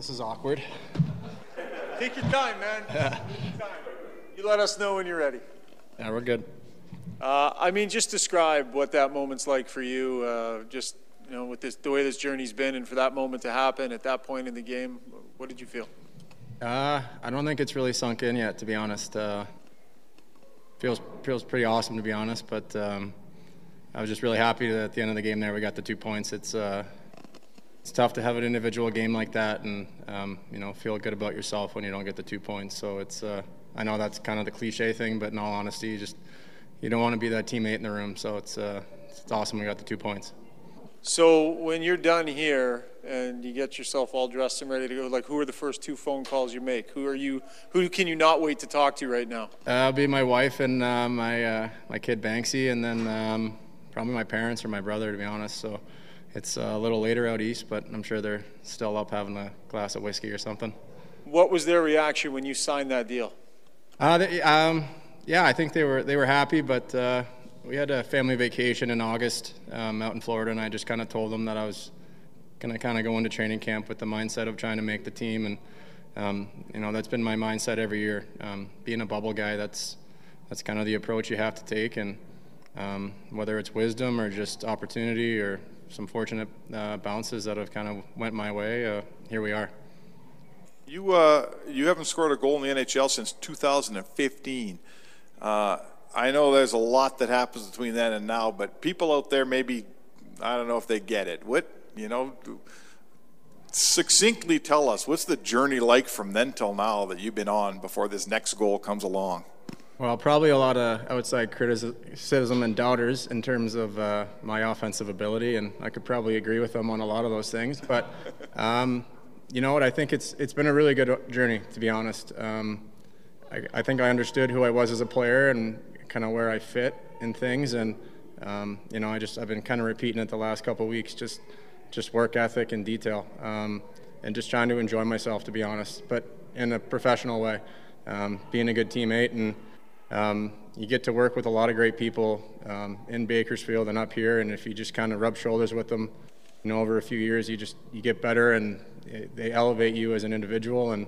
This is awkward. Take your time, man. Take your time. You let us know when you're ready. Yeah, we're good. Uh, I mean, just describe what that moment's like for you. Uh, just you know, with this, the way this journey's been, and for that moment to happen at that point in the game, what did you feel? Uh, I don't think it's really sunk in yet, to be honest. Uh, feels feels pretty awesome, to be honest. But um, I was just really happy that at the end of the game there we got the two points. It's uh, it's tough to have an individual game like that and um, you know feel good about yourself when you don't get the two points. So it's uh, I know that's kind of the cliche thing, but in all honesty, you just you don't want to be that teammate in the room. So it's uh, it's awesome we got the two points. So when you're done here and you get yourself all dressed and ready to go, like who are the first two phone calls you make? Who are you? Who can you not wait to talk to right now? Uh, it'll be my wife and uh, my uh, my kid Banksy, and then um, probably my parents or my brother, to be honest. So it's a little later out east, but I'm sure they're still up having a glass of whiskey or something. What was their reaction when you signed that deal? Uh, they, um, yeah, I think they were they were happy, but uh, we had a family vacation in August um, out in Florida, and I just kind of told them that I was going to kind of go into training camp with the mindset of trying to make the team, and um, you know that's been my mindset every year. Um, being a bubble guy, that's that's kind of the approach you have to take, and um, whether it's wisdom or just opportunity or some fortunate uh, bounces that have kind of went my way, uh, here we are. You uh, you haven't scored a goal in the NHL since 2015. Uh, I know there's a lot that happens between then and now, but people out there maybe I don't know if they get it. What you know, succinctly tell us what's the journey like from then till now that you've been on before this next goal comes along. Well, probably a lot of outside criticism and doubters in terms of uh, my offensive ability, and I could probably agree with them on a lot of those things. But um, you know what? I think it's it's been a really good journey, to be honest. Um, I, I, think I understood who I was as a player and kind of where I fit in things, and um, you know, I just I've been kind of repeating it the last couple weeks, just just work ethic and detail, um, and just trying to enjoy myself, to be honest, but in a professional way, um, being a good teammate and um, you get to work with a lot of great people um, in Bakersfield and up here, and if you just kind of rub shoulders with them, you know, over a few years, you just you get better, and they elevate you as an individual, and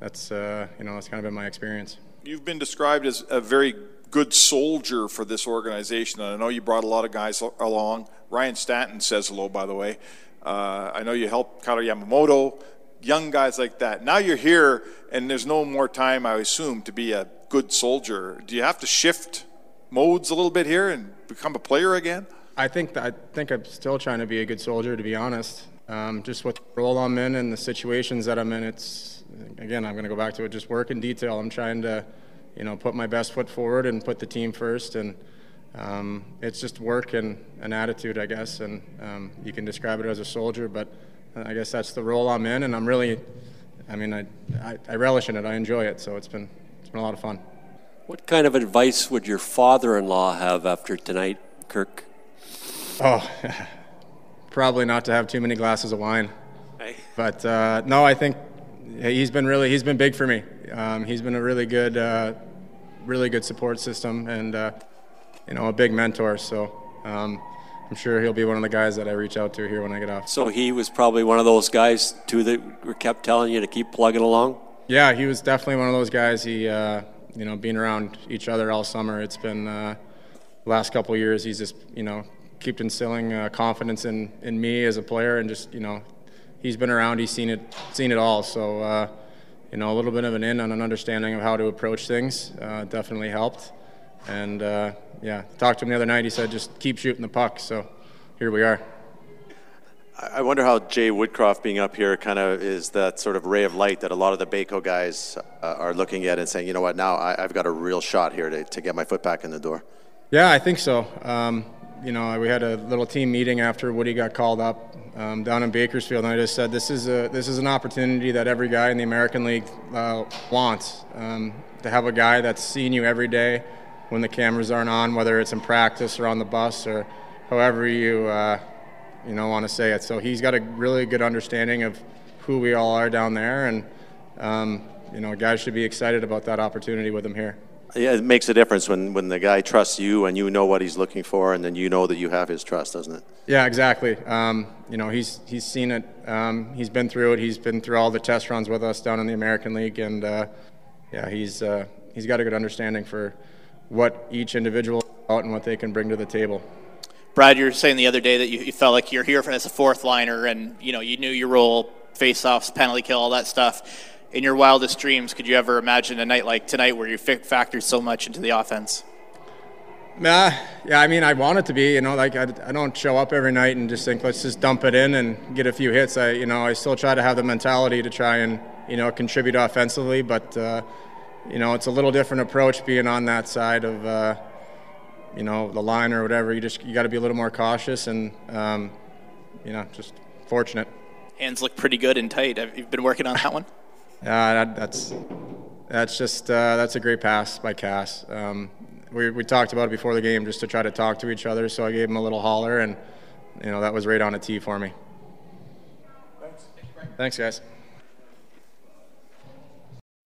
that's uh, you know that's kind of been my experience. You've been described as a very good soldier for this organization, and I know you brought a lot of guys along. Ryan Stanton says hello, by the way. Uh, I know you helped Kailer Yamamoto, young guys like that. Now you're here, and there's no more time, I assume, to be a good soldier. Do you have to shift modes a little bit here and become a player again? I think I think I'm still trying to be a good soldier, to be honest. Um, just with the role I'm in and the situations that I'm in, it's again I'm going to go back to it. Just work in detail. I'm trying to, you know, put my best foot forward and put the team first, and um, it's just work and an attitude, I guess. And um, you can describe it as a soldier, but I guess that's the role I'm in, and I'm really, I mean, I, I, I relish in it. I enjoy it, so it's been been a lot of fun. What kind of advice would your father-in-law have after tonight, Kirk? Oh, probably not to have too many glasses of wine. Hey. But uh, no, I think he's been really he's been big for me. Um, he's been a really good, uh, really good support system, and uh, you know, a big mentor. So. Um, I'm sure he'll be one of the guys that I reach out to here when I get off. So he was probably one of those guys too that kept telling you to keep plugging along. Yeah, he was definitely one of those guys. He, uh, you know, being around each other all summer, it's been uh, last couple years. He's just, you know, kept instilling uh, confidence in, in me as a player, and just, you know, he's been around. He's seen it, seen it all. So, uh, you know, a little bit of an in on an understanding of how to approach things uh, definitely helped. And uh, yeah, talked to him the other night. He said, just keep shooting the puck. So here we are. I wonder how Jay Woodcroft being up here kind of is that sort of ray of light that a lot of the Bako guys uh, are looking at and saying, you know what, now I, have got a real shot here to, to get my foot back in the door. Yeah, I think so. Um, you know, we had a little team meeting after Woody got called up um, down in Bakersfield, and I just said this is a this is an opportunity that every guy in the American League uh, wants um, to have a guy that's seeing you every day when the cameras aren't on, whether it's in practice or on the bus or however you. Uh, you know, want to say it. So he's got a really good understanding of who we all are down there, and um, you know, guys should be excited about that opportunity with him here. Yeah, it makes a difference when, when the guy trusts you and you know what he's looking for, and then you know that you have his trust, doesn't it? Yeah, exactly. Um, you know, he's he's seen it. Um, he's been through it. He's been through all the test runs with us down in the American League, and uh, yeah, he's uh, he's got a good understanding for what each individual is about and what they can bring to the table. Brad, you were saying the other day that you, you felt like you're here for, as a fourth liner, and you know you knew your role, face-offs, penalty kill, all that stuff. In your wildest dreams, could you ever imagine a night like tonight where you factored so much into the offense? Nah, yeah, I mean, I want it to be. You know, like I, I don't show up every night and just think let's just dump it in and get a few hits. I, you know, I still try to have the mentality to try and you know contribute offensively, but uh, you know, it's a little different approach being on that side of. Uh, you know the line or whatever. You just you got to be a little more cautious and um, you know just fortunate. Hands look pretty good and tight. Have you been working on that one? Yeah, that, that's that's just uh, that's a great pass by Cass. Um, we we talked about it before the game just to try to talk to each other. So I gave him a little holler, and you know that was right on a tee for me. Thanks. Thanks, guys.